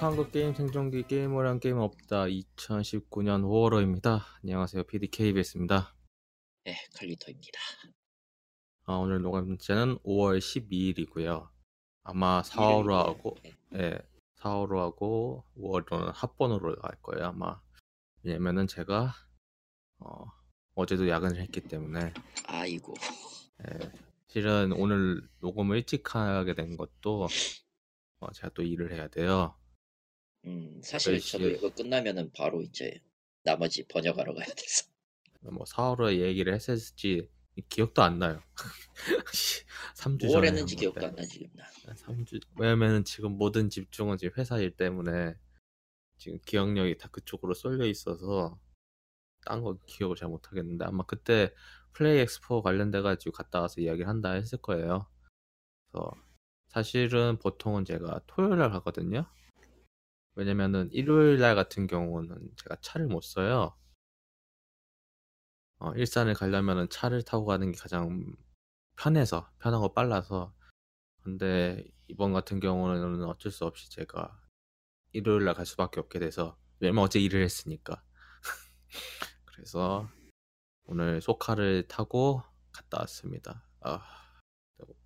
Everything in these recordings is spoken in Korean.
한국 게임 생존기 게임을 한 게임 없다 2019년 5월호입니다. 안녕하세요. PDKBS입니다. 네, 칼리토입니다. 아, 오늘 녹음제는 5월 12일이고요. 아마 4월호 하고 네. 예, 4월호 하고 5월호는 합본으로 갈 거예요. 아마 왜냐면은 제가 어, 어제도 야근을 했기 때문에 아이고. 예, 실은 오늘 녹음을 일찍 하게 된 것도 어, 제가 또 일을 해야 돼요. 음, 사실 열시- 저도 이거 끝나면은 바로 이제 나머지 번역하러 가야 돼서. 뭐 4월호에 얘기를 했을지 기억도 안 나요. 3주 뭘 전에 했는지 한 기억도. 안 나지 지금 나. 3주 왜냐면은 지금 모든 집중은 지금 회사 일 때문에 지금 기억력이 다 그쪽으로 쏠려 있어서 딴 거 기억을 잘 못 하겠는데 아마 그때 플레이 엑스포 관련돼 가지고 갔다 와서 이야기를 한다 했을 거예요. 그래서 사실은 보통은 제가 토요일 날 가거든요. 왜냐면은 일요일 날 같은 경우는 제가 차를 못 써요. 어, 일산을 가려면은 차를 타고 가는 게 가장 편해서 편하고 빨라서 근데 이번 같은 경우는 어쩔 수 없이 제가 일요일 날 갈 수밖에 없게 돼서 왜냐면 어제 일을 했으니까 그래서 오늘 소카를 타고 갔다 왔습니다. 아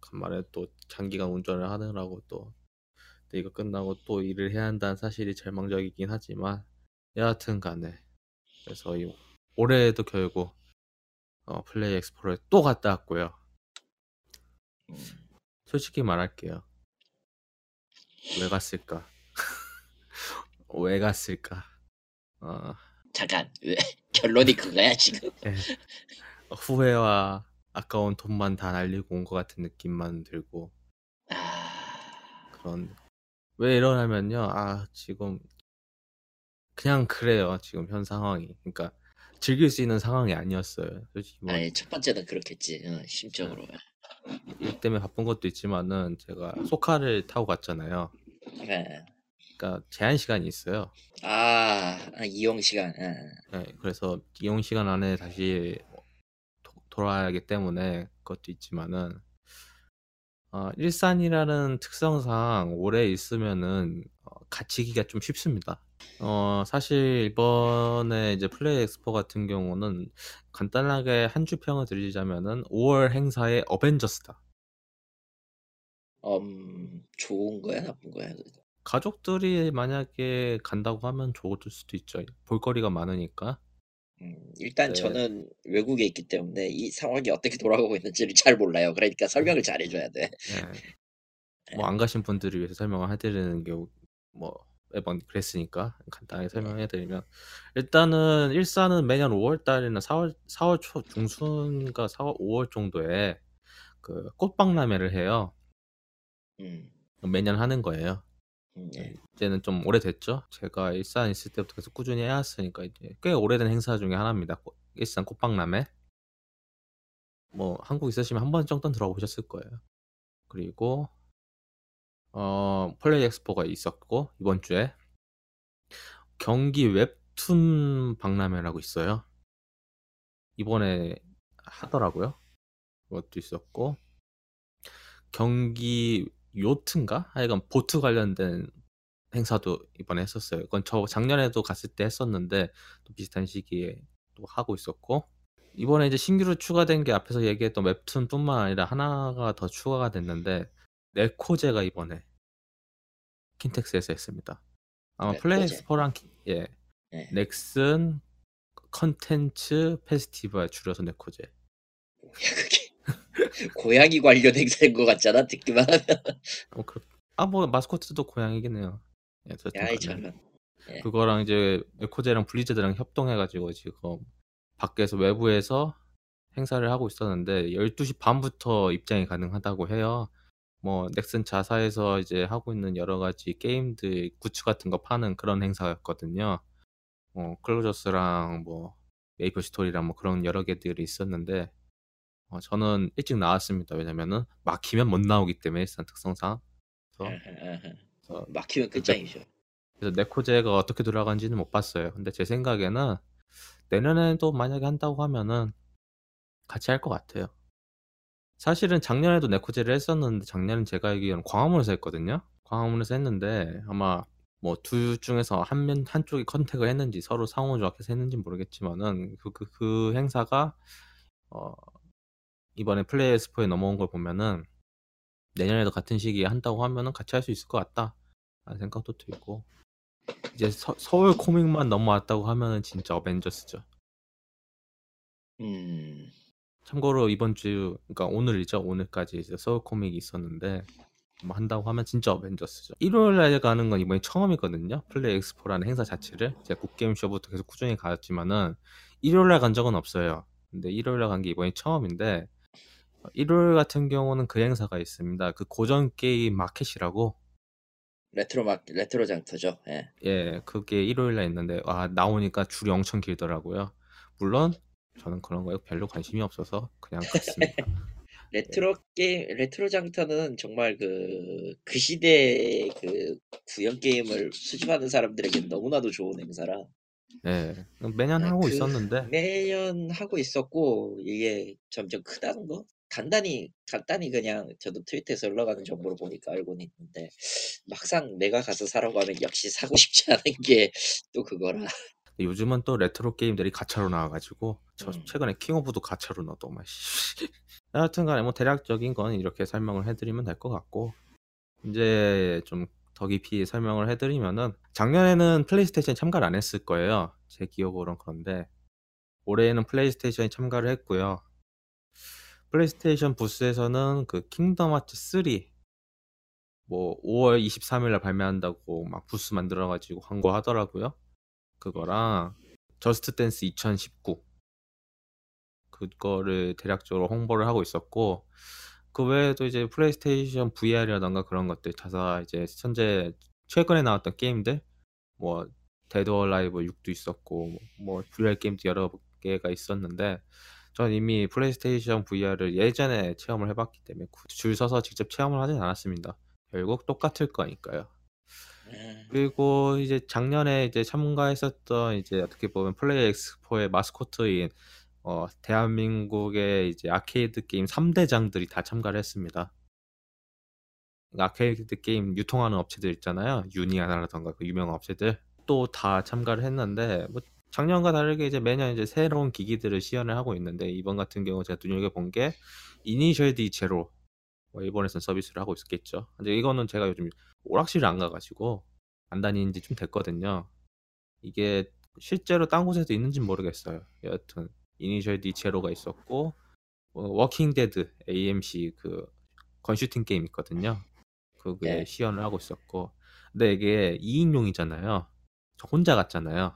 간만에 또 장기간 운전을 하느라고 또 이거 끝나고 또 일을 해야 한다는 사실이 절망적이긴 하지만 여하튼 간에 그래서 이 올해에도 결국 어, 플레이 엑스포를 또 갔다 왔고요. 음, 솔직히 말할게요. 왜 갔을까? 왜 갔을까? 어, 잠깐 왜 결론이 그거야 지금? 예. 후회와 아까운 돈만 다 날리고 온 것 같은 느낌만 들고 아, 그런 왜 이러냐면요. 아 지금 그냥 그래요. 지금 현 상황이. 그러니까 즐길 수 있는 상황이 아니었어요. 솔직히 뭐 아니 첫 번째는 그렇겠지. 어, 심적으로. 일 때문에 바쁜 것도 있지만은 제가 소카를 타고 갔잖아요. 예. 그러니까 제한 시간이 있어요. 아, 아, 이용 시간. 예. 네, 그래서 이용 시간 안에 다시 도, 돌아야 하기 때문에 그것도 있지만은 어, 일산이라는 특성상 오래 있으면은 어, 갇히기가 좀 쉽습니다. 어, 사실 이번에 이제 플레이 엑스포 같은 경우는 간단하게 한줄 평을 드리자면은 5월 행사의 어벤져스다. 음, 좋은 거야 나쁜 거야? 가족들이 만약에 간다고 하면 좋을 수도 있죠. 볼거리가 많으니까. 음, 일단 네. 저는 외국에 있기 때문에 이 상황이 어떻게 돌아가고 있는지를 잘 몰라요. 그러니까 설명을 잘 해줘야 돼. 예. 뭐안 가신 분들을 위해서 설명을 해드리는 게뭐 매번 그랬으니까 간단하게 설명해드리면 일단은 일산은 매년 5월 달이나 4월 4월 초 중순과 4월 5월 정도에 그 꽃박람회를 해요. 음, 매년 하는 거예요. 음, 예. 이제는 좀 오래됐죠. 제가 일산 있을 때부터 계속 꾸준히 해왔으니까 이제 꽤 오래된 행사 중에 하나입니다. 꽃- 일산 꽃박람회. 뭐 한국 있으시면 한 번 정도는 들어보셨을 거예요. 그리고 어 플레이 엑스포가 있었고 이번 주에 경기 웹툰 박람회라고 있어요. 이번에 하더라고요. 그것도 있었고 경기 요트인가? 하여간 보트 관련된 행사도 이번에 했었어요. 그건 저 작년에도 갔을 때 했었는데 또 비슷한 시기에 또 하고 있었고 이번에 이제 신규로 추가된 게 앞에서 얘기했던 웹툰뿐만 아니라 하나가 더 추가가 됐는데 네코제가 이번에 킨텍스에서 했습니다. 아마 네코제. 플레이 엑스포랑 키- 예 예. 넥슨 컨텐츠 페스티벌 줄여서 네코제. 그게 고양이 관련 행사인 것 같잖아 듣기만 하면 어, 그, 아뭐 마스코트도 고양이긴 해요. 예, 여하간에. 저런 그거랑 이제 네코제랑 블리자드랑 협동해가지고 지금 밖에서 외부에서 행사를 하고 있었는데 12시 반부터 입장이 가능하다고 해요. 뭐 넥슨 자사에서 이제 하고 있는 여러 가지 게임들 굿즈 같은 거 파는 그런 행사였거든요. 어, 클로저스랑 뭐 메이플 스토리랑 뭐 그런 여러 개들이 있었는데 어, 저는 일찍 나왔습니다. 왜냐면은 막히면 못 나오기 때문에 일산 특성상. 그래서, 그래서 막히면 끝장이죠 그래서 네코제가 어떻게 돌아간지는 못 봤어요. 근데 제 생각에는 내년에도 만약에 한다고 하면은 같이 할 것 같아요. 사실은 작년에도 네코제를 했었는데 작년엔 제가 알기로는 광화문에서 했거든요. 광화문에서 했는데 아마 뭐 둘 중에서 한면 한쪽이 컨택을 했는지 서로 상호 조약해서 했는지 모르겠지만은 그 그 그 행사가 어 이번에 플레이 엑스포에 넘어온 걸 보면은 '내년에도 같은 시기에 한다고 하면은 같이 할 수 있을 것 같다.'라는 생각도 들고 이제 서 서울 코믹만 넘어왔다고 하면은 진짜 어벤져스죠. 음. 참고로 이번 주 그러니까 오늘이죠. 오늘까지 이제 서울 코믹이 있었는데 뭐 한다고 하면 진짜 어벤져스죠. 일요일 날 가는 건 이번이 처음이거든요. 플레이 엑스포라는 행사 자체를 제가 굿게임 쇼부터 계속 꾸준히 갔지만은 일요일 날 간 적은 없어요. 근데 일요일 날 간 게 이번이 처음인데 어 일요일 같은 경우는 그 행사가 있습니다. 그 고전 게임 마켓이라고 레트로 막 레트로 장터죠. 예. 예. 그게 일요일 날 있는데 아 나오니까 줄이 엄청 길더라고요. 물론 저는 그런 거에 별로 관심이 없어서 그냥 갔습니다. 예. 레트로 게임 레트로 장터는 정말 그 그 시대의 그 구형 게임을 수집하는 사람들에겐 너무나도 좋은 행사라 네. 매년 아 하고 그 있었는데 매년 하고 있었고 이게 점점 크다는 거? 간단히 간단히 그냥 저도 트위터에서 흘러가는 정보를 보니까 알고는 있는데 막상 내가 가서 사라고 하면 역시 사고 싶지 않은 게 또 그거라. 요즘은 또 레트로 게임들이 가차로 나와 가지고 저 음. 최근에 킹 오브도 가차로 나오더만 씨. 여하튼 간에 뭐 대략적인 건 이렇게 설명을 해 드리면 될 것 같고 인제 좀 더 깊이 설명을 해 드리면은 작년에는 플레이스테이션이 참가를 안 했을 거예요. 제 기억으로는 그런데 올해에는 플레이스테이션이 참가를 했고요. 플레이스테이션 부스에서는 그 킹덤 하츠 3 뭐 5월 23일 날 발매한다고 막 부스 만들어 가지고 광고 하더라고요. 그거랑 저스트 댄스 2019 그거를 대략적으로 홍보를 하고 있었고 그 외에도 이제 플레이스테이션 VR이라든가 그런 것들 자사 이제 현재 최근에 나왔던 게임들 뭐 Dead Alive 6도 있었고 뭐 VR 게임도 여러 개가 있었는데 전 이미 플레이스테이션 VR을 예전에 체험을 해 봤기 때문에 줄 서서 직접 체험을 하진 않았습니다. 결국 똑같을 거니까요. 음. 그리고 이제 작년에 이제 참가했었던 이제 어떻게 보면 Play Expo의 마스코트인 어 대한민국의 이제 아케이드 게임 3 대장들이 다 참가를 했습니다. 아케이드 게임 유통하는 업체들 있잖아요. 유니아나라든가 그 유명한 업체들 또 다 참가를 했는데 뭐 작년과 다르게 이제 매년 이제 새로운 기기들을 시연을 하고 있는데 이번 같은 경우 제가 눈여겨 본 게 Initial D Zero 뭐 일본에선 서비스를 하고 있었겠죠. 근데 이거는 제가 요즘 오락실을 안 가 가지고 안 다닌 지 좀 됐거든요. 이게 실제로 딴 곳에도 있는지는 모르겠어요. 여하튼 이니셜 D 제로가 있었고 어 Walking Dead AMC 그 건슈팅 게임 있거든요. 그게 네. 시연을 하고 있었고 근데 이게 2 인용이잖아요. 저 혼자 갔잖아요.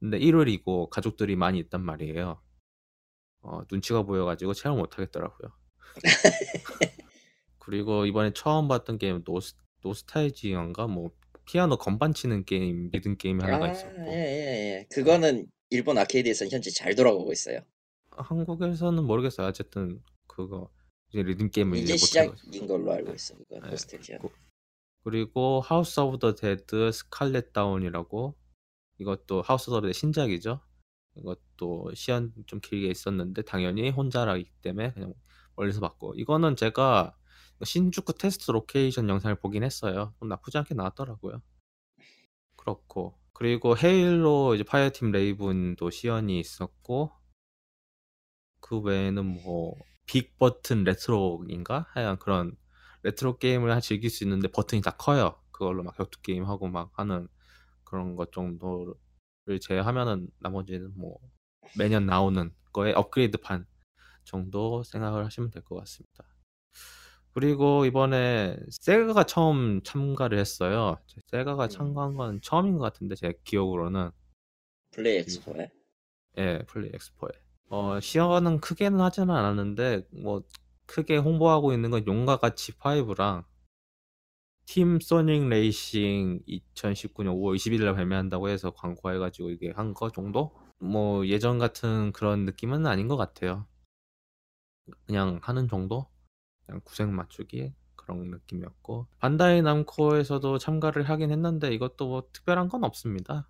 근데 일요일이고 가족들이 많이 있단 말이에요. 어 눈치가 보여 가지고 체험을 못 하겠더라고요. 그리고 이번에 처음 봤던 게임 노스 Nostalgia인가 뭐 피아노 건반 치는 게임 리듬 게임이 하나가 아 있었고 예예예. 네. 그거는 일본 아케이드에서는 현재 잘 돌아가고 있어요. 한국에서는 모르겠어요. 어쨌든 그거 이제 리듬 게임을 이제 신작인 걸로 알고 있어 그거 예. 그 그리고 하우스 오브 더 데드 스칼렛 다운이라고 이것도 House Dead 신작이죠. 이것도 시연 좀 길게 있었는데 당연히 혼자라기 때문에 그냥 멀리서 봤고 이거는 제가 신주쿠 테스트 로케이션 영상을 보긴 했어요. 좀 나쁘지 않게 나왔더라고요. 그렇고 그리고 Halo 이제 Fireteam Raven도 시연이 있었고 그 외에는 뭐 Big Button Retro인가 하여간 그런 레트로 게임을 하 즐길 수 있는데 버튼이 다 커요. 그걸로 막 격투 게임 하고 막 하는 그런 것 정도를 제외하면은 나머지는 뭐 매년 나오는 거에 업그레이드판 정도 생각을 하시면 될 것 같습니다. 그리고 이번에 세가가 처음 참가를 했어요. 세가가 음. 참가한 건 처음인 것 같은데 제 기억으로는. 플레이 엑스포에. 예. 플레이 엑스포에. 어 시연은 크게는 하지는 않았는데 뭐 크게 홍보하고 있는 건 용과 같이 5랑 팀 소닉 레이싱 2019년 5월 20일 날 발매한다고 해서 광고해 가지고 이게 한 거 정도? 뭐 예전 같은 그런 느낌은 아닌 것 같아요. 그냥 하는 정도? 그냥 구색 맞추기 그런 느낌이었고 반다이 남코에서도 참가를 하긴 했는데 이것도 뭐 특별한 건 없습니다.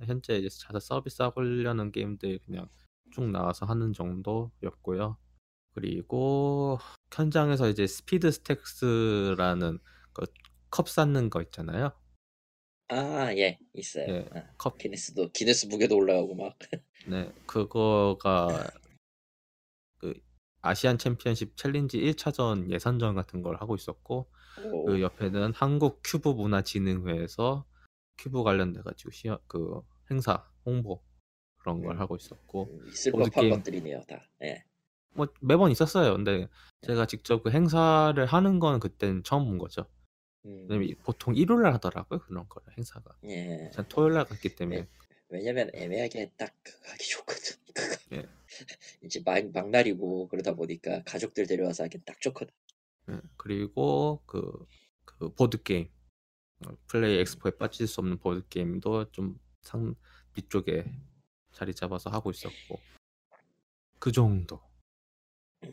현재 이제 자사 서비스하려는 게임들 그냥 쭉 나와서 하는 정도였고요. 그리고 현장에서 이제 Speed Stacks라는 그 컵 쌓는 거 있잖아요. 아, 예, 있어요. 예. 아, 컵 기네스도 기네스 북에도 올라가고 막. 네. 그거가 그 Asian Championship Challenge 1차전 예선전 같은 걸 하고 있었고 오, 그 옆에는 한국 큐브 문화진흥회에서 큐브 관련돼 가지고 시연 그 행사 홍보 그런 걸 음. 하고 있었고 음, 있을 법한 게임. 것들이네요, 다. 예. 뭐 매번 있었어요. 근데 제가 직접 그 행사를 하는 건 그땐 처음 본 거죠. 음, 보통 일요일 날 하더라고요. 그런 거를 행사가. 예. 전 토요일 날 갔기 때문에 네. 왜냐면 애매하게 딱 하기 좋거든. 예. 이제 막, 막날이고 그러다 보니까 가족들 데려와서 하기 딱 좋거든. 예. 그리고 그, 그 보드 게임 어, Play Expo에 빠질 수 없는 보드 게임도 좀 상 뒤쪽에 자리 잡아서 하고 있었고 그 정도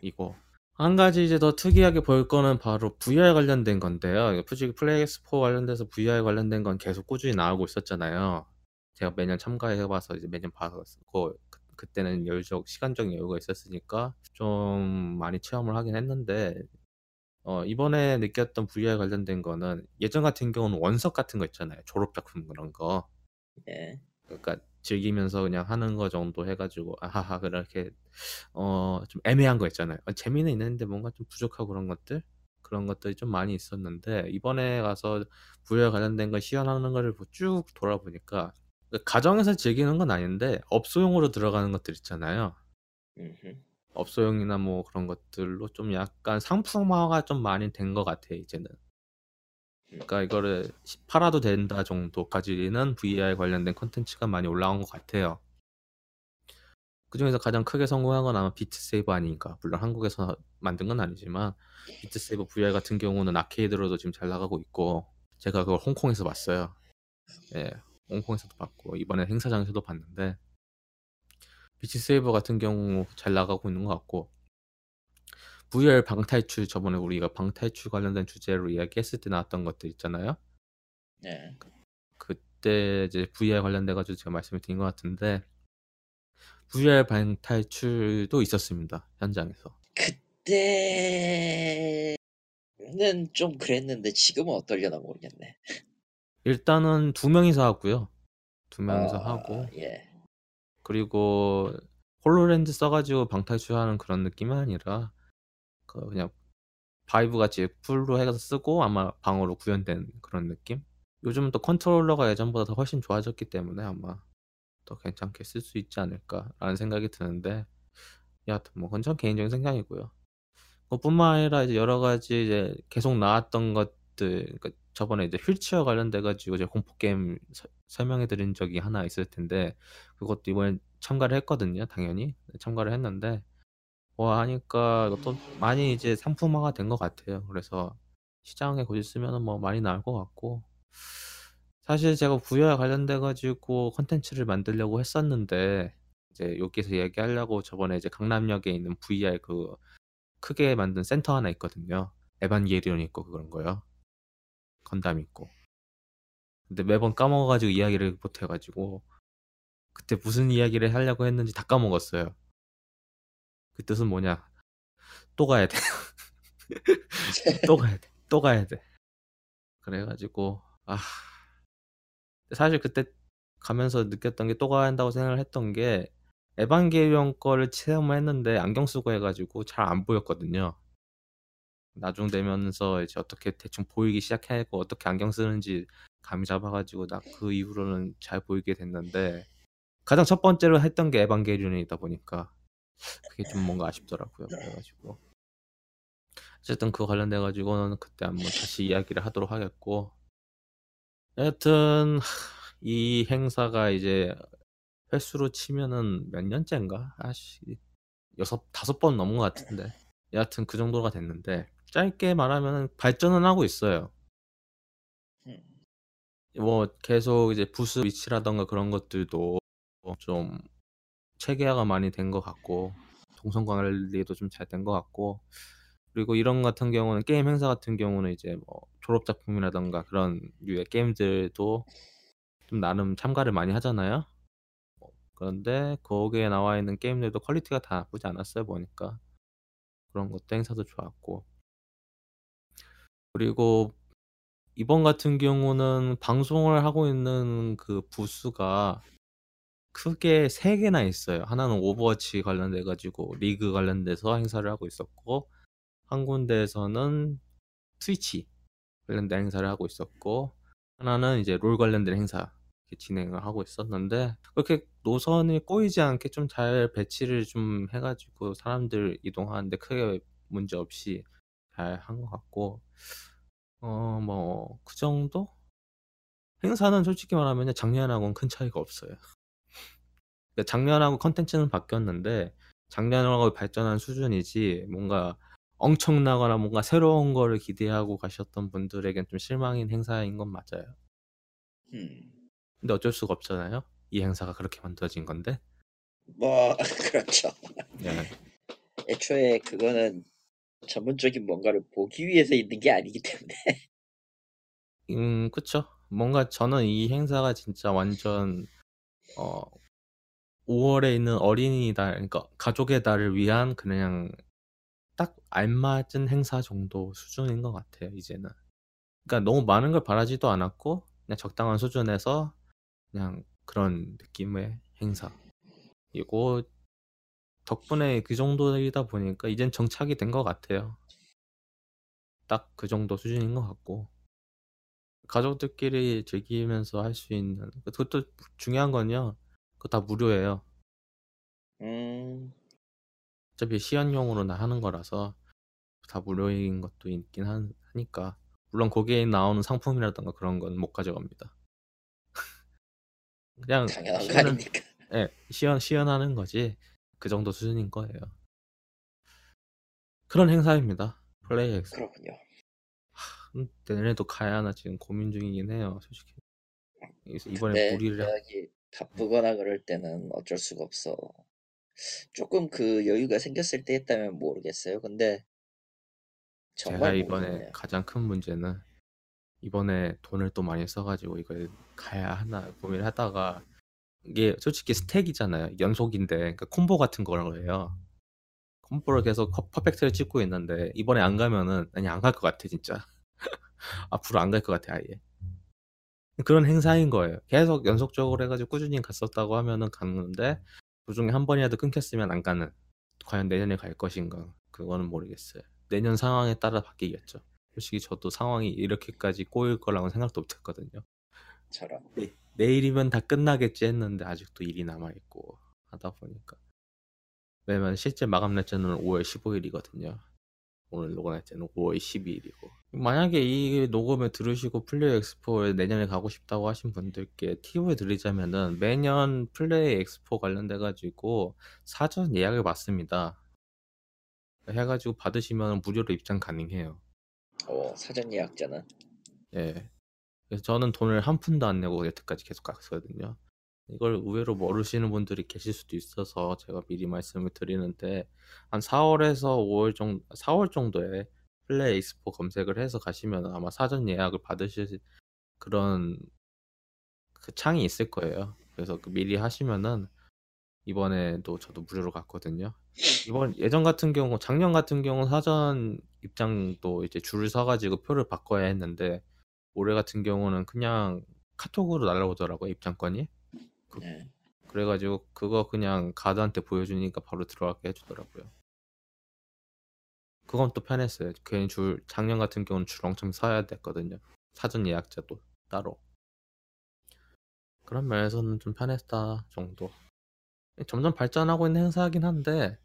이거 한 가지 이제 더 특이하게 볼 거는 바로 VR 관련된 건데요. 솔직히 플레이 엑스포 관련돼서 VR 관련된 건 계속 꾸준히 나오고 있었잖아요. 제가 매년 참가해봐서 이제 매년 봤었고 그, 그때는 여유적 시간적 여유가 있었으니까 좀 많이 체험을 하긴 했는데 어, 이번에 느꼈던 VR 관련된 거는 예전 같은 경우는 원석 같은 거 있잖아요. 졸업 작품 그런 거. 예. 그러니까 즐기면서 그냥 하는 거 정도 해가지고 아하하 그렇게 어 좀 애매한 거 있잖아요. 어, 재미는 있는데 뭔가 좀 부족하고 그런 것들 그런 것들이 좀 많이 있었는데 이번에 가서 VR 관련된 거 시연하는 거를 뭐쭉 돌아보니까 그 가정에서 즐기는 건 아닌데 업소용으로 들어가는 것들 있잖아요. 음흠. 업소용이나 뭐 그런 것들로 좀 약간 상품화가 좀 많이 된 것 같아 이제는. 그러니까 이거를 시- 팔아도 된다 정도까지는 VR 관련된 콘텐츠가 많이 올라온 것 같아요. 그 중에서 가장 크게 성공한 건 아마 비트세이버 아닌가. 물론 한국에서 만든 건 아니지만 비트세이버 VR 같은 경우는 아케이드로도 지금 잘 나가고 있고 제가 그걸 홍콩에서 봤어요. 예, 홍콩에서도 봤고 이번에 행사장에서도 봤는데 비트세이버 같은 경우 잘 나가고 있는 것 같고 VR 방탈출 저번에 우리가 방탈출 관련된 주제로 이야기했을 때 나왔던 것들 있잖아요. 예. 그때 이제 VR 관련돼 가지고 제가 말씀을 드린 것 같은데 VR 방탈출도 있었습니다 현장에서. 그때는 좀 그랬는데 지금은 어떨려나 모르겠네. 일단은 두 명이서 하고요. 두 명이서 아, 하고 예. 그리고 HoloLens 써가지고 방탈출하는 그런 느낌이 아니라 그 그냥 Vive 같이 full로 해서 쓰고 아마 VR로 구현된 그런 느낌? 요즘은 또 컨트롤러가 예전보다 더 훨씬 좋아졌기 때문에 아마 더 괜찮게 쓸 수 있지 않을까라는 생각이 드는데 여하튼 뭐 그건 전 개인적인 생각이고요. 그뿐만 아니라 이제 여러 가지 이제 계속 나왔던 것들 그러니까 저번에 이제 휠체어 관련돼 가지고 제가 공포 게임 설명해 드린 적이 하나 있을 텐데 그것도 이번에 참가를 했거든요. 당연히 참가를 했는데 와 하니까 이것도 많이 이제 상품화가 된 것 같아요. 그래서 시장에 곧 있으면은 뭐 많이 나올 것 같고 사실 제가 VR 관련돼 가지고 컨텐츠를 만들려고 했었는데 이제 여기서 얘기하려고 저번에 이제 강남역에 있는 VR 그 크게 만든 센터 하나 있거든요. 에반게리온 있고 그런 거요. 건담 있고. 근데 매번 까먹어가지고 이야기를 못 해가지고 그때 무슨 이야기를 하려고 했는지 다 까먹었어요. 그 뜻은 뭐냐? 또 가야 돼. 또 가야 돼. 또 가야 돼. 그래가지고 아 사실 그때 가면서 느꼈던 게 또 가야 한다고 생각을 했던 게 에반게리온 거를 체험을 했는데 안경 쓰고 해가지고 잘 안 보였거든요. 나중 되면서 이제 어떻게 대충 보이기 시작했고 어떻게 안경 쓰는지 감이 잡아가지고 나 그 이후로는 잘 보이게 됐는데 가장 첫 번째로 했던 게 에반게리온이다 보니까 그게 좀 뭔가 아쉽더라고요. 그래가지고 어쨌든 그거 관련돼 가지고는 그때 한번 다시 이야기를 하도록 하겠고 여하튼 이 행사가 이제 횟수로 치면은 몇 년째인가? 아씨 여섯 다섯 번 넘은 것 같은데 여하튼 그 정도가 됐는데 짧게 말하면 발전은 하고 있어요. 음. 뭐 계속 이제 부스 위치라던가 그런 것들도 좀 체계화가 많이 된 것 같고 동선 관리도 좀 잘 된 것 같고 그리고 이런 같은 경우는 게임 행사 같은 경우는 이제 뭐 졸업 작품이라던가 그런 류의 게임들도 좀 나름 참가를 많이 하잖아요. 뭐 그런데 거기에 나와 있는 게임들도 퀄리티가 다 나쁘지 않았어요 보니까 그런 것도 행사도 좋았고 그리고 이번 같은 경우는 방송을 하고 있는 그 부스가 크게 3개나 있어요. 하나는 Overwatch 관련돼 가지고 리그 관련돼서 행사를 하고 있었고 한 군데에서는 Twitch 관련된 행사를 하고 있었고 하나는 이제 롤 관련된 행사 진행을 하고 있었는데 그렇게 노선이 꼬이지 않게 좀 잘 배치를 좀 해 가지고 사람들 이동하는데 크게 문제 없이 잘 한 것 같고 어 뭐 그 정도? 행사는 솔직히 말하면 작년하고는 큰 차이가 없어요. 그러니까 작년하고 컨텐츠는 바뀌었는데 작년하고 발전한 수준이지 뭔가 엄청나거나 뭔가 새로운 거를 기대하고 가셨던 분들에겐 좀 실망인 행사인 건 맞아요. 음. 근데 어쩔 수가 없잖아요. 이 행사가 그렇게 만들어진 건데. 뭐 그렇죠. 네. 애초에 그거는 전문적인 뭔가를 보기 위해서 있는 게 아니기 때문에. 음, 그쵸. 뭔가 저는 이 행사가 진짜 완전 어 5월에 있는 어린이날, 그러니까 가족의 달을 위한 그냥 딱 알맞은 행사 정도 수준인 것 같아요, 이제는. 그러니까 너무 많은 걸 바라지도 않았고 그냥 적당한 수준에서 그냥 그런 느낌의 행사이고 덕분에 그 정도이다 보니까 이젠 정착이 된 것 같아요. 딱 그 정도 수준인 것 같고 가족들끼리 즐기면서 할 수 있는 그것도 중요한 건요. 그거 다 무료예요. 음. 어차피 시연용으로나 하는 거라서 다 무료인 것도 있긴 한, 하니까 물론 거기에 나오는 상품이라던가 그런 건 못 가져갑니다. 그냥 당연한 거 시연, 아닙니까? 예, 시연 시연하는 거지 그 정도 수준인 거예요. 그런 행사입니다. Play X. 그렇군요. 하, 내년에도 가야 하나 지금 고민 중이긴 해요, 솔직히. 그래서 이번에 네, 무리를 바쁘거나 그럴 때는 어쩔 수가 없어. 조금 그 여유가 생겼을 때 했다면 모르겠어요. 근데 제가 정말 이번에 모르겠네요. 가장 큰 문제는 이번에 돈을 또 많이 써가지고 이걸 가야 하나 고민을 하다가 이게 솔직히 stack이잖아요. 연속인데 그러니까 콤보 같은 거예요. combo를 계속 퍼- perfect를 찍고 있는데 이번에 안 가면은 아니 안 갈 것 같아 진짜. 앞으로 안 갈 것 같아 아예. 그런 행사인 거예요. 계속 연속적으로 해가지고 꾸준히 갔었다고 하면은 갔는데 도중에 한 번이라도 끊겼으면 안 가는. 과연 내년에 갈 것인가? 그거는 모르겠어요. 내년 상황에 따라 바뀌겠죠. 솔직히 저도 상황이 이렇게까지 꼬일 거라고 생각도 못했거든요. 저런. 네, 내일이면 다 끝나겠지 했는데 아직도 일이 남아 있고 하다 보니까 왜냐면 실제 마감 날짜는 5월 15일이거든요. 오늘 녹음할 때는 5월 12일이고 만약에 이 녹음을 들으시고 플레이 엑스포에 내년에 가고 싶다고 하신 분들께 팁을 드리자면은 매년 플레이 엑스포 관련돼 가지고 사전 예약을 받습니다. 해가지고 받으시면 무료로 입장 가능해요. 어, 사전 예약자는 예. 그래서 저는 돈을 한 푼도 안 내고 여태까지 계속 갔거든요. 이걸 의외로 모르시는 분들이 계실 수도 있어서 제가 미리 말씀을 드리는데 한 4월에서 5월 정도, 4월 정도에 플레이 엑스포 검색을 해서 가시면 아마 사전 예약을 받으실 그런 그 창이 있을 거예요. 그래서 그 미리 하시면은 이번에도 저도 무료로 갔거든요. 이번 예전 같은 경우 작년 같은 경우 사전 입장도 이제 줄을 서가지고 표를 바꿔야 했는데 올해 같은 경우는 그냥 카톡으로 날라오더라고요 입장권이. 그- 네. 그래가지고 그거 그냥 가드한테 보여주니까 바로 들어가게 해주더라고요. 그건 또 편했어요. 괜히 줄 작년 같은 경우는 줄 엄청 서야 됐거든요. 사전 예약자도 따로. 그런 면에서는 좀 편했다 정도. 점점 발전하고 있는 행사이긴 한데,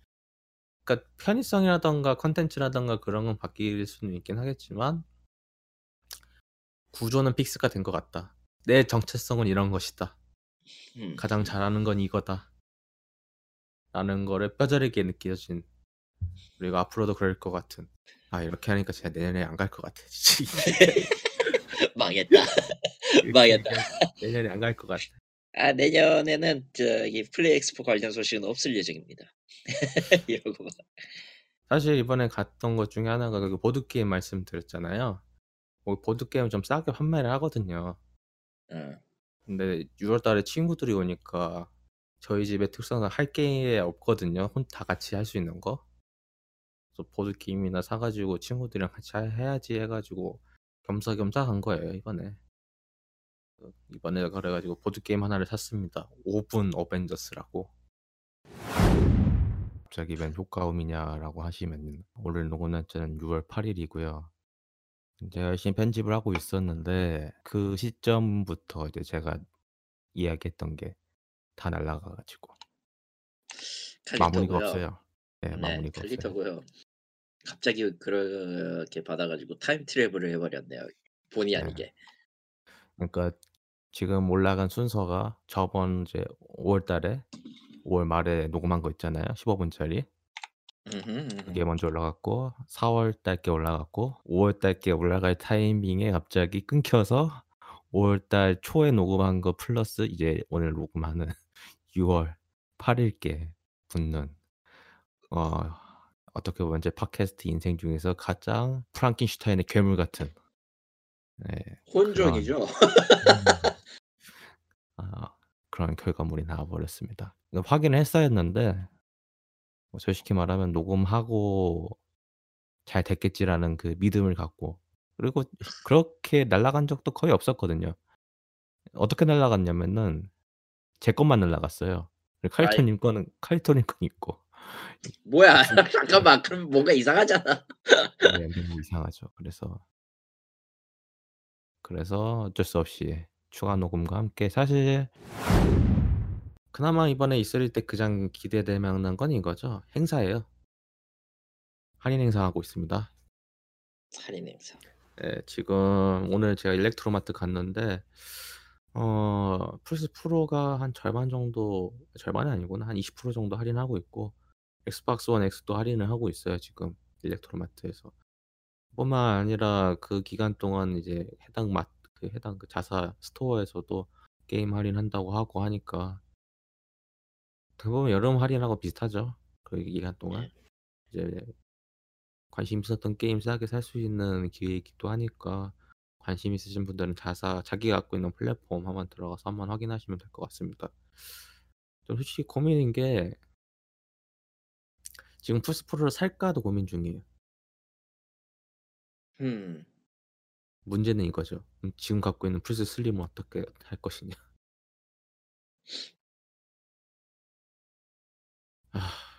그러니까 편의성이라던가 컨텐츠라던가 그런 건 바뀔 수는 있긴 하겠지만 구조는 픽스가 된 것 같다. 내 정체성은 이런 것이다. 음. 가장 잘하는 건 이거다. 라는 거를 뼈저리게 느껴진 그리고 앞으로도 그럴 것 같은. 아 이렇게 하니까 제가 내년에 안 갈 것 같아 망했다. 망했다. 내년에 안 갈 것 같아. 아 내년에는 저기 Play Expo 관련 소식은 없을 예정입니다. 이러고 사실 이번에 갔던 것 중에 하나가 그 보드 게임 말씀드렸잖아요. 뭐 보드 게임 좀 싸게 판매를 하거든요. 어, 근데 6월달에 친구들이 오니까 저희 집에 특성상 할게 없거든요. 혼다 같이 할 수 있는 거 보드 게임이나 사가지고 친구들이랑 같이 하- 해야지 해가지고 겸사겸사 간 거예요 이번에. 그 이번에 그래 가지고 보드 게임 하나를 샀습니다. 5분 Avengers라고. 갑자기 웬 효과음이냐라고 하시면 오늘 녹음 날짜는 6월 8일이고요. 제가 열심히 편집을 하고 있었는데 그 시점부터 이제 제가 이야기했던 게 다 날라가 가지고 마무리가. 없어요. 네, 네, 마무리가 없어요. 칼리터고요. 갑자기 그렇게 받아가지고 time travel을 해버렸네요. 본의 네. 아니게. 그러니까 지금 올라간 순서가 저번 이제 5월 달에 5월 말에 녹음한 거 있잖아요. 15분짜리. 음흠, 그게 음흠. 먼저 올라갔고 4월 달께 올라갔고 5월 달께 올라갈 타이밍에 갑자기 끊겨서 5월 달 초에 녹음한 거 플러스 이제 오늘 녹음하는 6월 8일께 붙는 어 어떻게 보면 제 팟캐스트 인생 중에서 가장 프랑켄슈타인의 괴물 같은 네, 혼종이죠. 음. 아, 그런 결과물이 나와 버렸습니다. 확인을 했어야 했는데 뭐 솔직히 말하면 녹음하고 '잘 됐겠지.'라는 그 믿음을 갖고 그리고 그렇게 날아간 적도 거의 없었거든요. 어떻게 날아갔냐면은 제 것만 아이. 카이토님 거는 카이토님 건 있고. 뭐야? 무슨 잠깐만. 그럼 뭔가 이상하잖아. 네 이상하죠. 그래서 그래서 어쩔 수 없이 추가 녹음과 함께 사실 그나마 이번에 있을 때 가장 만한 건 이거죠. 행사예요. 할인 행사하고 있습니다. 살인 행사. 예 지금 오늘 제가 일렉트로마트 갔는데 어 플스 프로가 한 절반 정도 절반이 아니구나. 한 20% 정도 할인하고 있고 엑스박스 원 X도 할인을 하고 있어요 지금 일렉트로마트에서. 뿐만 아니라 그 기간 동안 이제 해당 마그 해당 그 자사 스토어에서도 게임 할인한다고 하고 하니까 보면 여름 할인하고 비슷하죠. 그 기간 동안. 이제 관심 있었던 게임 싸게 살 수 있는 기회이기도 하니까 관심 있으신 분들은 자사 자기가 갖고 있는 플랫폼 한번 들어가서 한번 확인하시면 될 것 같습니다. 좀 솔직히 고민인 게 지금 플스 프로를 살까도 고민 중이에요. 음. 문제는 이거죠. 음 지금 갖고 있는 플스 슬림은 어떻게 할 것이냐. 아.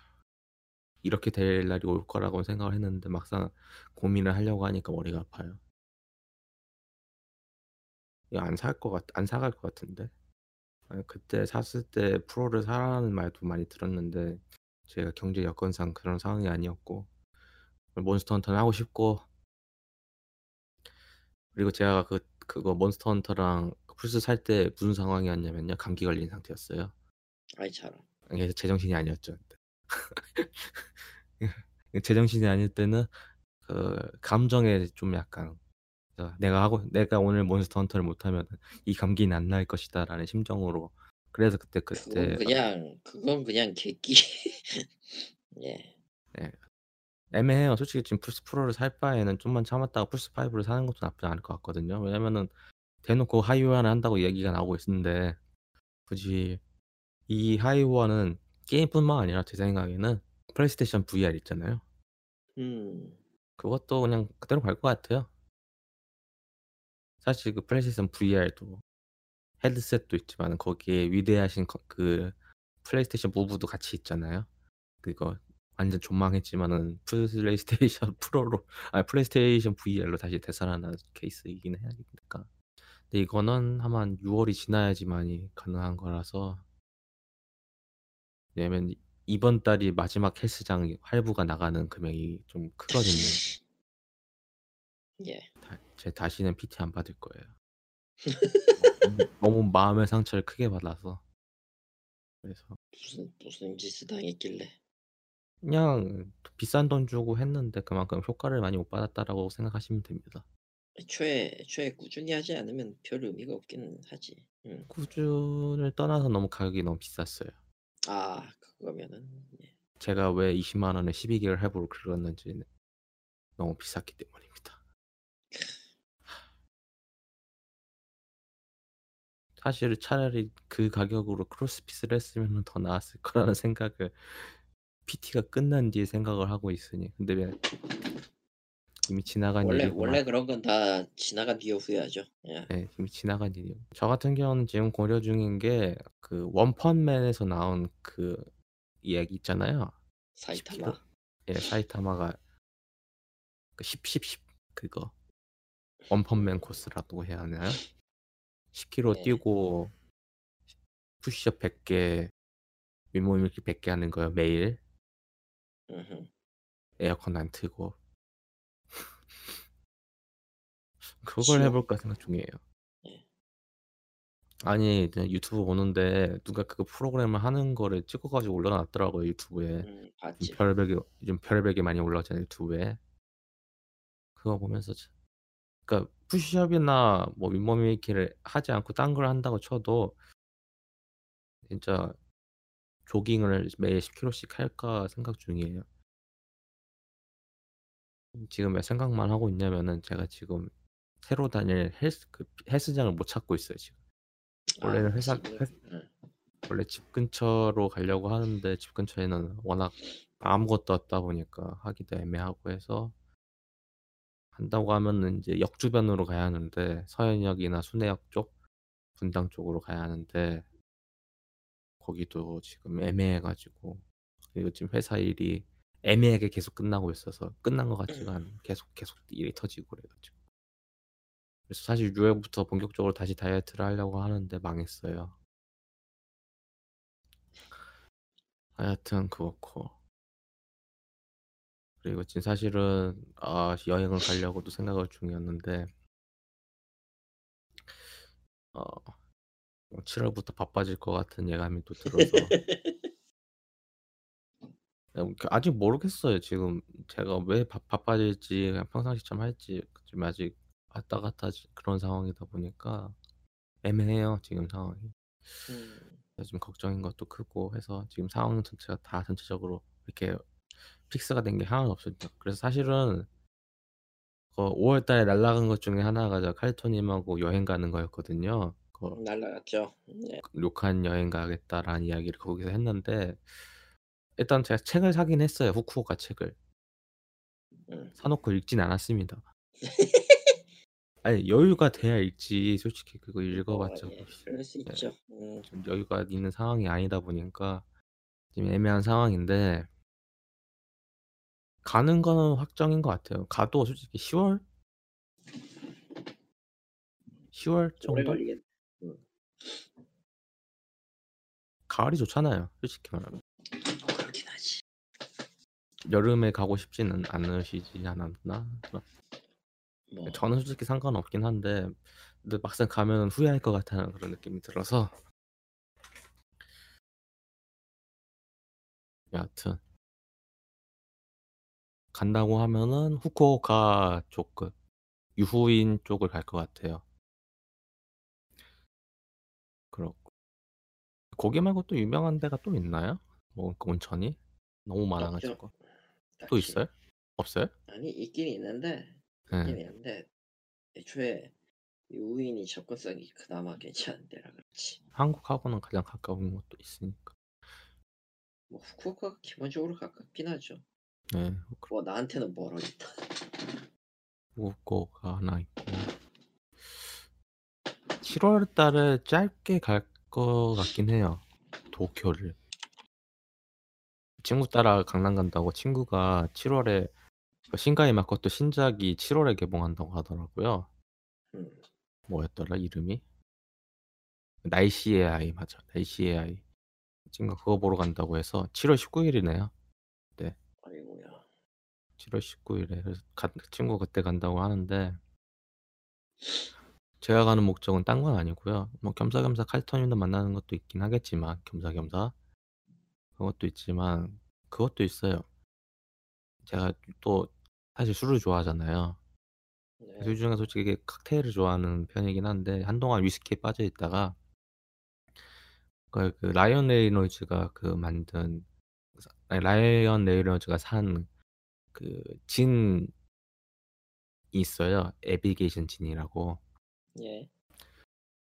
이렇게 될 날이 올 거라고 생각을 했는데 막상 고민을 하려고 하니까 머리가 아파요. 이거 안 살 것 같 안 사갈 것 같은데. 아니 그때 샀을 때 프로를 사라는 말도 많이 들었는데 제가 경제 여건상 그런 상황이 아니었고 몬스터 헌터는 하고 싶고 그리고 제가 그 그거 몬스터 헌터랑 플스 살 때 무슨 상황이었냐면요. 감기 걸린 상태였어요. 아이 저런. 그래서 제정신이 아니었죠. 제정신이 아닐 때는 그 감정에 좀 약간 어 '내가 하고 내가 오늘 몬스터 헌터를 못하면 이 감기는 안 나을 것이다.'라는 심정으로 그래서 그때 그건 그때 그냥 그건 그냥 객기. 예. 네. 애매해요. 솔직히 지금 플스 프로를 살 바에는 좀만 참았다가 플스 5를 사는 것도 나쁘지 않을 것 같거든요. 왜냐면은 대놓고 하위호환은 한다고 얘기가 나오고 있는데 굳이 이 하위호환은 게임뿐만 아니라 제 생각에는 플레이스테이션 VR 있잖아요. 음. 그것도 그냥 그대로 갈 것 같아요. 사실 그 플레이스테이션 VR도 헤드셋도 있지만은 거기에 위대하신 거그 플레이스테이션 무브도 같이 있잖아요. 그거 완전 존망했지만은 플레이스테이션 프로로 아니 플레이스테이션 VR로 다시 되살아난 케이스이긴 해야 되니까. 근데 이거는 아마 6월이 지나야지만이 가능한 거라서 왜냐면 이번 달이 마지막 헬스장 할부가 나가는 금액이 좀 크거든요. 예. 다 제 다시는 PT 안 받을 거예요. 너무 마음의 상처를 크게 받아서. 그래서 무슨 무슨 짓을 당했길래. 그냥 비싼 돈 주고 했는데 그만큼 효과를 많이 못 받았다라고 생각하시면 됩니다. 애초에 애초에 꾸준히 하지 않으면 별 의미가 없기는 하지. 음. 꾸준을 떠나서 너무 가격이 너무 비쌌어요. 아 그거면은 예. 제가 왜 200,000 원에 12개월 할부를 긁었는지는 너무 비쌌기 때문입니다. 사실 차라리 그 가격으로 크로스핏을 했으면은 더 나았을 거라는 생각을 PT가 끝난 뒤에 생각을 하고 있으니 근데 왜 이미 지나간 원래 일이구만. 원래 그런 건 다 지나간 뒤에 후회하죠. 예. 네, 이미 지나간 일이요. 저 같은 경우는 지금 고려 중인 게 그 원펀맨에서 나온 그 이야기 있잖아요. 10 킬로. 사이타마. 예, 사이타마가 그 10, 10, 10 그거 원펀맨 코스라고 해야 하나요? 10km 네. 뛰고 푸시업 100개, 윗몸 일으키기 100개 하는 거요 매일. 음흠. 에어컨 안 틀고. 그걸 지옥. 해볼까 생각 중이에요. 예. 아니 유튜브 보는데 누가 그 프로그램을 하는 거를 찍어가지고 올려놨더라고요 유튜브에. 음 봤지. 별벽에 요즘 별벽에 많이 올라오잖아요 유튜브에. 그거 보면서 참 그러니까 푸시업이나 뭐 윗몸 일으키기를 하지 않고 딴 걸 한다고 쳐도 진짜 조깅을 매일 10km씩 할까 생각 중이에요. 지금 왜 생각만 하고 있냐면은 제가 지금 새로 다닐 헬스 그 헬스장을 못 찾고 있어요 지금. 아 원래는 회사. 회 음. 원래 집 근처로 가려고 하는데 집 근처에는 워낙 아무것도 없다 보니까 하기도 애매하고 해서 한다고 하면은 인제 역 주변으로 가야 하는데 서현역이나 수내역 쪽, 분당 쪽으로 가야 하는데 거기도 지금 애매해 가지고 그리고 지금 회사 일이 애매하게 계속 끝나고 있어서 끝난 것 같지가 않아요. 계속, 계속 일이 터지고 그래 가지고. 그래서 사실 6 월부터 본격적으로 다시 다이어트를 하려고 하는데 망했어요. 하여튼 그렇고. 그리고 지금 사실은 아 여행을 가려고도 생각을 중이었는데 어 7 월부터 바빠질 것 같은 예감이 또 들어서 음그 아직 모르겠어요. 지금 제가 왜바 바빠질지 그냥 평상시처럼 할지 지금 아직 왔다 갔다 지 그런 상황이다 보니까 애매해요 지금 상황이. 음. 좀 걱정인 것도 크고 해서 지금 상황 전체가 다 전체적으로 이렇게 픽스가 된 게 하나도 없습니다. 그래서 사실은 어5 월 달에 날아간 것 중에 하나가 저 칼리토 님하고 여행 가는 거였거든요. 그 날아갔죠. 네. 그 "료칸 여행 가겠다."라는 이야기를 거기서 했는데 일단 제가 책을 사긴 했어요 후쿠오카 책을. 음. 사 놓고 읽진 않았습니다. 아니 여유가 돼야 읽지 솔직히 그거 읽어 어 봤자 예. 뭐 그럴 수 예. 있죠. 음. 좀 여유가 있는 상황이 아니다 보니까 지금 애매한 상황인데 가는 거는 확정인 것 같아요. 가도 솔직히 10 월? 10월 오래 정도? 걸리겠 음. 가을이 좋잖아요 솔직히 말하면. 그렇긴 하지. 여름에 가고 싶지는 않으시지 않았나? 뭐 저는 솔직히 상관없긴 한데 근데 막상 가면은 후회할 것 같다는 그런 느낌이 들어서 여하튼 간다고 하면은 후쿠오카 쪽 그 유후인 쪽을 갈 것 같아요. 그렇고 거기 말고 또 유명한 데가 또 있나요? 뭐그 온천이? 너무 많아 없죠. 가지고. 또 딱히. 있어요? 없어요? 아니 있긴 있는데 있긴 예. 있는데 애초에 유후인이 접근성이 그나마 괜찮은 데라 그렇지. 한국하고는 가장 가까운 것도 있으니까. 뭐 후쿠오카가 기본적으로 가깝긴 하죠. 네. 그뭐 나한테는 멀어 일단. 후쿠오카 하나 있고 7 월 달에 짧게 갈 것 같긴 해요 도쿄를. 친구 따라 강남 간다고 친구가 7 월에 그 신가이 마코토 신작이 7 월에 개봉한다고 하더라고요. 음. 뭐였더라 이름이? 날씨의 아이 맞아. 날씨의 아이. 친구가 그거 보러 간다고 해서 7월 19 일이네요. 네. 아이고야. 7월 19 일에 그래서 가 친구가 그때 간다고 하는데 제가 가는 목적은 딴 건 아니고요. 뭐 겸사겸사 칼리토 님도 만나는 것도 있긴 하겠지만 겸사겸사. 그것도 있지만 그것도 있어요. 제가 또 사실 술을 좋아하잖아요. 술 네. 중에 솔직히 칵테일을 좋아하는 편이긴 한데 한동안 위스키에 빠져 있다가 그 그 라이언 레이놀즈가 그 만든 아니 라이언 레이놀즈가 산 그 진이 있어요. 애비에이션 진이라고. 예.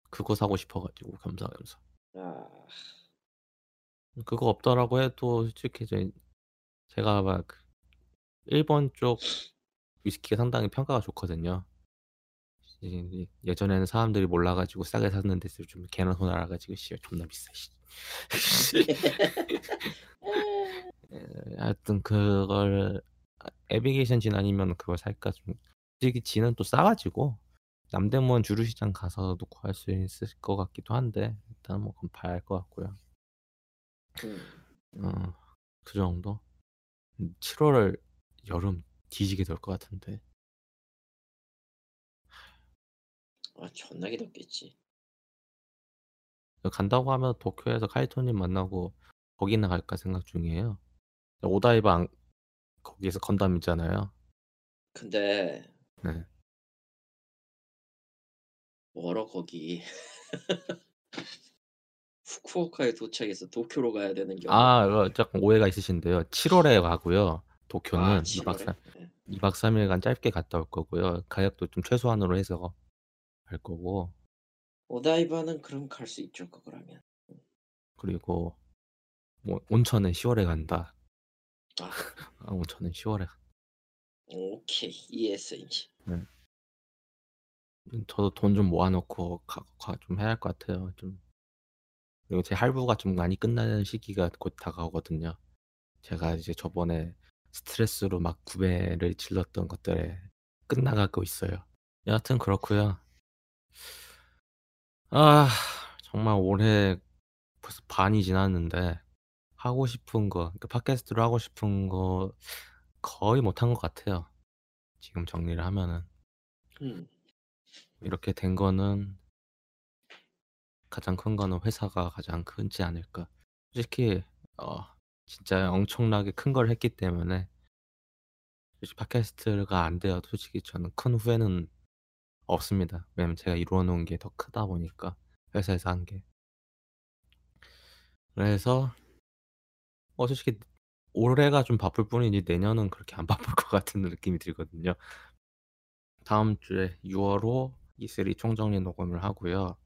그거 사고 싶어 가지고 겸사겸사. 아. 그거 없더라고 해도 솔직히 이제 제가 막 일본 쪽 위스키가 상당히 평가가 좋거든요. 이 예전에는 사람들이 몰라 가지고 싸게 샀는데 요즘 개나 소나 알아 가지고 씨발 존나 비싸 씨. 예 하여튼 그걸 아 내비게이션 진 아니면 그걸 살까 좀 솔직히 진은 또 싸 가지고 남대문 주류시장 가서도 구할 수 있을 것 같기도 한데 일단 뭐 그건 봐야 할 것 같고요. 음. 어 그 정도? 음7 월을 여름 뒤지게 더울 것 같은데. 아 존나게 덥겠지. 그 간다고 하면 도쿄에서 카이토님 만나고 거기나 갈까 생각 중이에요. 오다이바 안 거기에서 건담 있잖아요. 근데 네. 멀어 거기. 후쿠오카에 도착해서 도쿄로 가야 되는 경우. 아 이거 쪼끔 오해가 있으신데요. 7 월에 가고요. 도쿄는 아2 7박 월에? 3 예. 2박 3 일간 짧게 갔다 올 거고요. 가격도 좀 최소한으로 해서 갈 거고. 오다이바는 그럼 갈 수 있죠 그거라면. 그리고 뭐 온천은 10 월에 간다. 아. 아 온천은 10 월에 가 오케이. 이해했어 인제. 네. 음 저도 돈 좀 모아 놓고 가 가 좀 해야 할 것 같아요 좀. 그리고 제 할부가 좀 많이 끝나는 시기가 곧 다가오거든요. 제가 이제 저번에 스트레스로 막 구매를 질렀던 것들에 끝나가고 있어요. 여하튼 그렇고요. 아 정말 올해 벌써 반이 지났는데 하고 싶은 거 그러니까 팟캐스트로 하고 싶은 거 거의 못한 것 같아요. 지금 정리를 하면은. 음. 이렇게 된 거는 가장 큰 거는 회사가 가장 크지 않을까. 솔직히 어 진짜 엄청나게 큰 걸 했기 때문에 팟캐스트가 안 되어도 솔직히 저는 큰 후회는 없습니다. 왜냐면 제가 이루어 놓은 게 더 크다 보니까 회사에서 한 게. 그래서 어 솔직히 올해가 좀 바쁠 뿐이지 내년은 그렇게 안 바쁠 것 같은 느낌이 들거든요. 다음 주에 6 월호 E3 총정리 녹음을 하고요.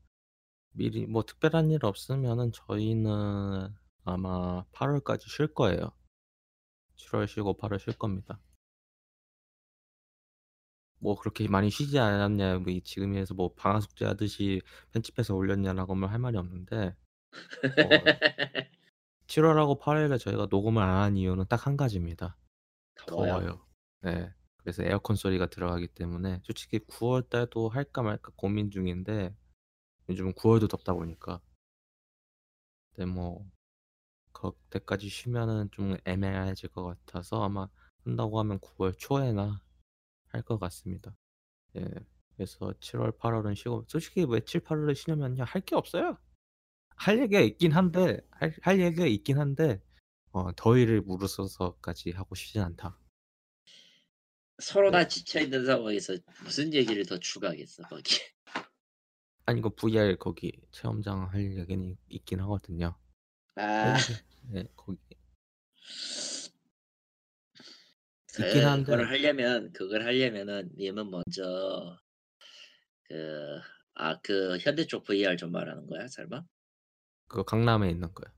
미리 뭐 특별한 일 없으면은 저희는 아마 8 월까지 쉴 거예요. 7월 쉬고 8월 쉴 겁니다. 뭐 그렇게 많이 쉬지 않았냐 뭐 이 지금에서 뭐 방학 숙제 하듯이 편집해서 올렸냐라고 하면 할 말이 없는데 어 7 월하고 8 월에 저희가 녹음을 안 한 이유는 딱1 가지입니다. 더워요? 더워요. 네. 그래서 에어컨 소리가 들어가기 때문에 솔직히 9월 달도 할까 말까 고민 중인데 요즘은 9 월도 덥다 보니까. 네뭐 그때까지 쉬면은 좀 애매해질 것 같아서 아마 한다고 하면 9월 초에나 할 것 같습니다. 예. 그래서 7 월, 8 월은 쉬고 솔직히 왜 7, 8 월에 쉬냐면요. 할 게 없어요. 할 얘기가 있긴 한데 할 할 얘기가 있긴 한데 어 더위를 무르써서까지 하고 싶진 않다. 서로 네. 다 지쳐 있는 상황에서 무슨 얘기를 더 추가하겠어 거기에. 아니 이거 VR 거기 체험장 할 얘기는 있긴 하거든요. 아. 네 거기 있긴 그거를 한데 하려면 그걸 하려면은 님은 먼저 그 아그 현대 쪽 VR 좀 말하는 거야 설마? 그거 강남에 있는 거요.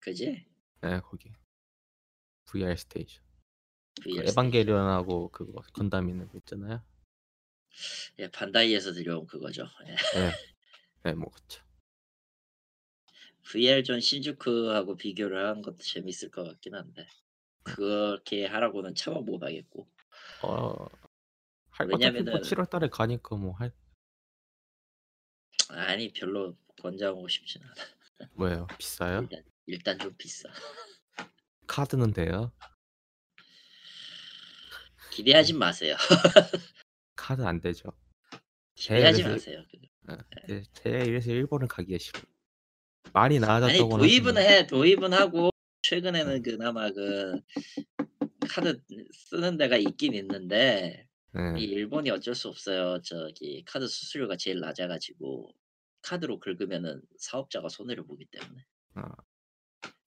그지? 네 거기. VR 스테이션. 그 VR 스테이션. 에반게리온하고 그거 건담 있는 거 있잖아요. 예 반다이에서 들여온 그거죠. 예. 네. 네 뭐 그쵸. VR존 신주쿠하고 비교를 하는 것도 재밌을 것 같긴 한데 그렇게 하라고는 차마 못 하겠고. 어할뭐 왜냐면은 7월 달에 가니까 뭐 할 아니 별로 권장하고 싶진 않아. 왜요? 비싸요? 일단 일단 좀 비싸. 카드는 돼요? 기대하지 음. 마세요. 카드 안 되죠. 기대하지 그래서 마세요. 어네 제가 이래서 일본을 가기가 싫어요. 말이 아니 나아졌다고는 도입은 해. 도입은 하고 네. 최근에는 그나마 그 카드 쓰는 데가 있긴 있는데 이 네. 일본이 어쩔 수 없어요. 저기 카드 수수료가 제일 낮아 가지고 카드로 긁으면은 사업자가 손해를 보기 때문에. 아.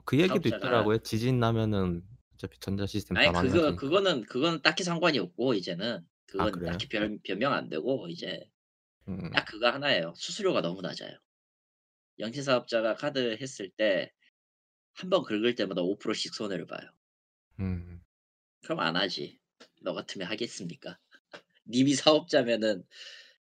그 얘기도 사업자가 있더라고요. 지진 나면은 어차피 전자 시스템 다 아니 그거. 그거는 그거는 딱히 상관이 없고 이제는 아 그건 그래요? 딱히 변 변명 안 되고 이제 음. 딱 그거 하나예요. 수수료가 너무 낮아요. 영세 사업자가 카드 했을 때1번 긁을 때마다 5%씩 손해를 봐요. 음. 그럼 안 하지. 너 같으면 하겠습니까? 님이 사업자면은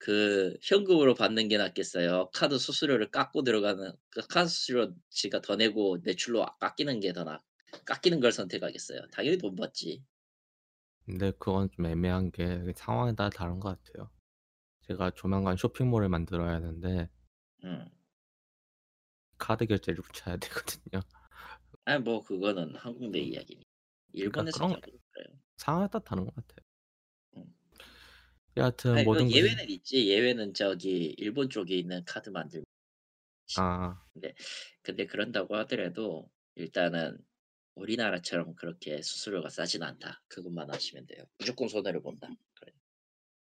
그 현금으로 받는 게 낫겠어요? 카드 수수료를 깎고 들어가는 그 카드 수수료치가 더 내고 매출로 깎이는 게 더 나. 깎이는 걸 선택하겠어요? 당연히 돈 받지. 근데 그건 좀 애매한 게 상황에 따라 다른 것 같아요. 제가 조만간 쇼핑몰을 만들어야 하는데 음. 카드 결제를 붙여야 되거든요. 아니 뭐 그거는 한국 내 이야기니. 그러니까 일본에서 그런 좀 그래요. 상황에 따라 다른 것 같아요. 음. 여하튼 아니 그 모든 것이 예외는 있지. 예외는 저기 일본 쪽에 있는 카드 만들 아 근데 근데 그런다고 하더라도 일단은 우리나라처럼 그렇게 수수료가 싸진 않다. 그것만 아시면 돼요. 무조건 손해를 본다. 그래.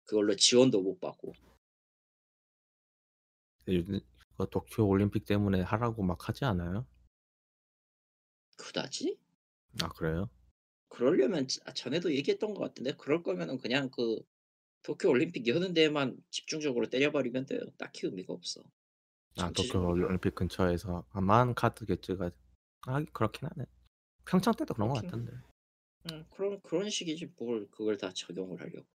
그걸로 지원도 못 받고. 요즘 그 도쿄 올림픽 때문에 하라고 막 하지 않아요? 그다지? 아 그래요? 그러려면 지- 아, 전에도 얘기했던 것 같은데 그럴 거면은 그냥 그 도쿄 올림픽 여는 데에만 집중적으로 때려버리면 돼요. 딱히 의미가 없어. 아 도쿄 올림픽 근처에서 아만 카드 결제가 하기 그렇긴 하네. 평창 때도 그런 것 같던데. 응, 그런 그런 식이지 뭘 그걸 다 적용을 하려고.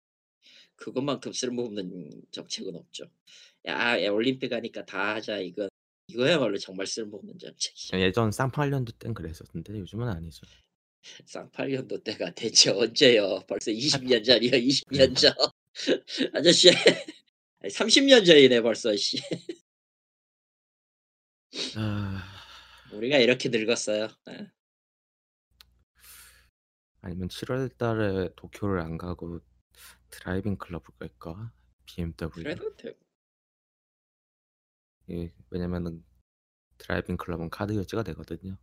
그것만큼 쓸모없는 정책은 없죠. 야, 야, 올림픽 하니까 다 하자 이거 이거야말로 정말 쓸모없는 정책이죠. 예전 쌍팔년도 땐 그랬었는데 요즘은 아니죠. 쌍팔년도 때가 대체 언제요? 벌써 20년 전이요, 20년 전. 아저씨, 30년 전이네 벌써. 씨. 아, 우리가 이렇게 늙었어요. 예. 아니면 7월 달에 도쿄를 안 가고 driving club을 갈까? BMW. 그래도 되고. 예, 왜냐면은 driving club은 카드 결제가 되거든요.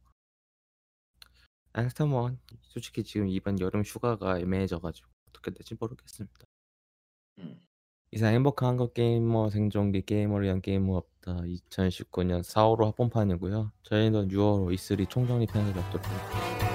하여튼 뭐 솔직히 지금 이번 여름 휴가가 애매해져가지고 어떻게 될지 모르겠습니다. 음. 이상 행복한 한국 게이머 생존기 게이머를 위한 게임은 없다 2019년 4월호 합본판이고요. 저희는 6월 E3 총정리 편을 갖도록 하겠습니다.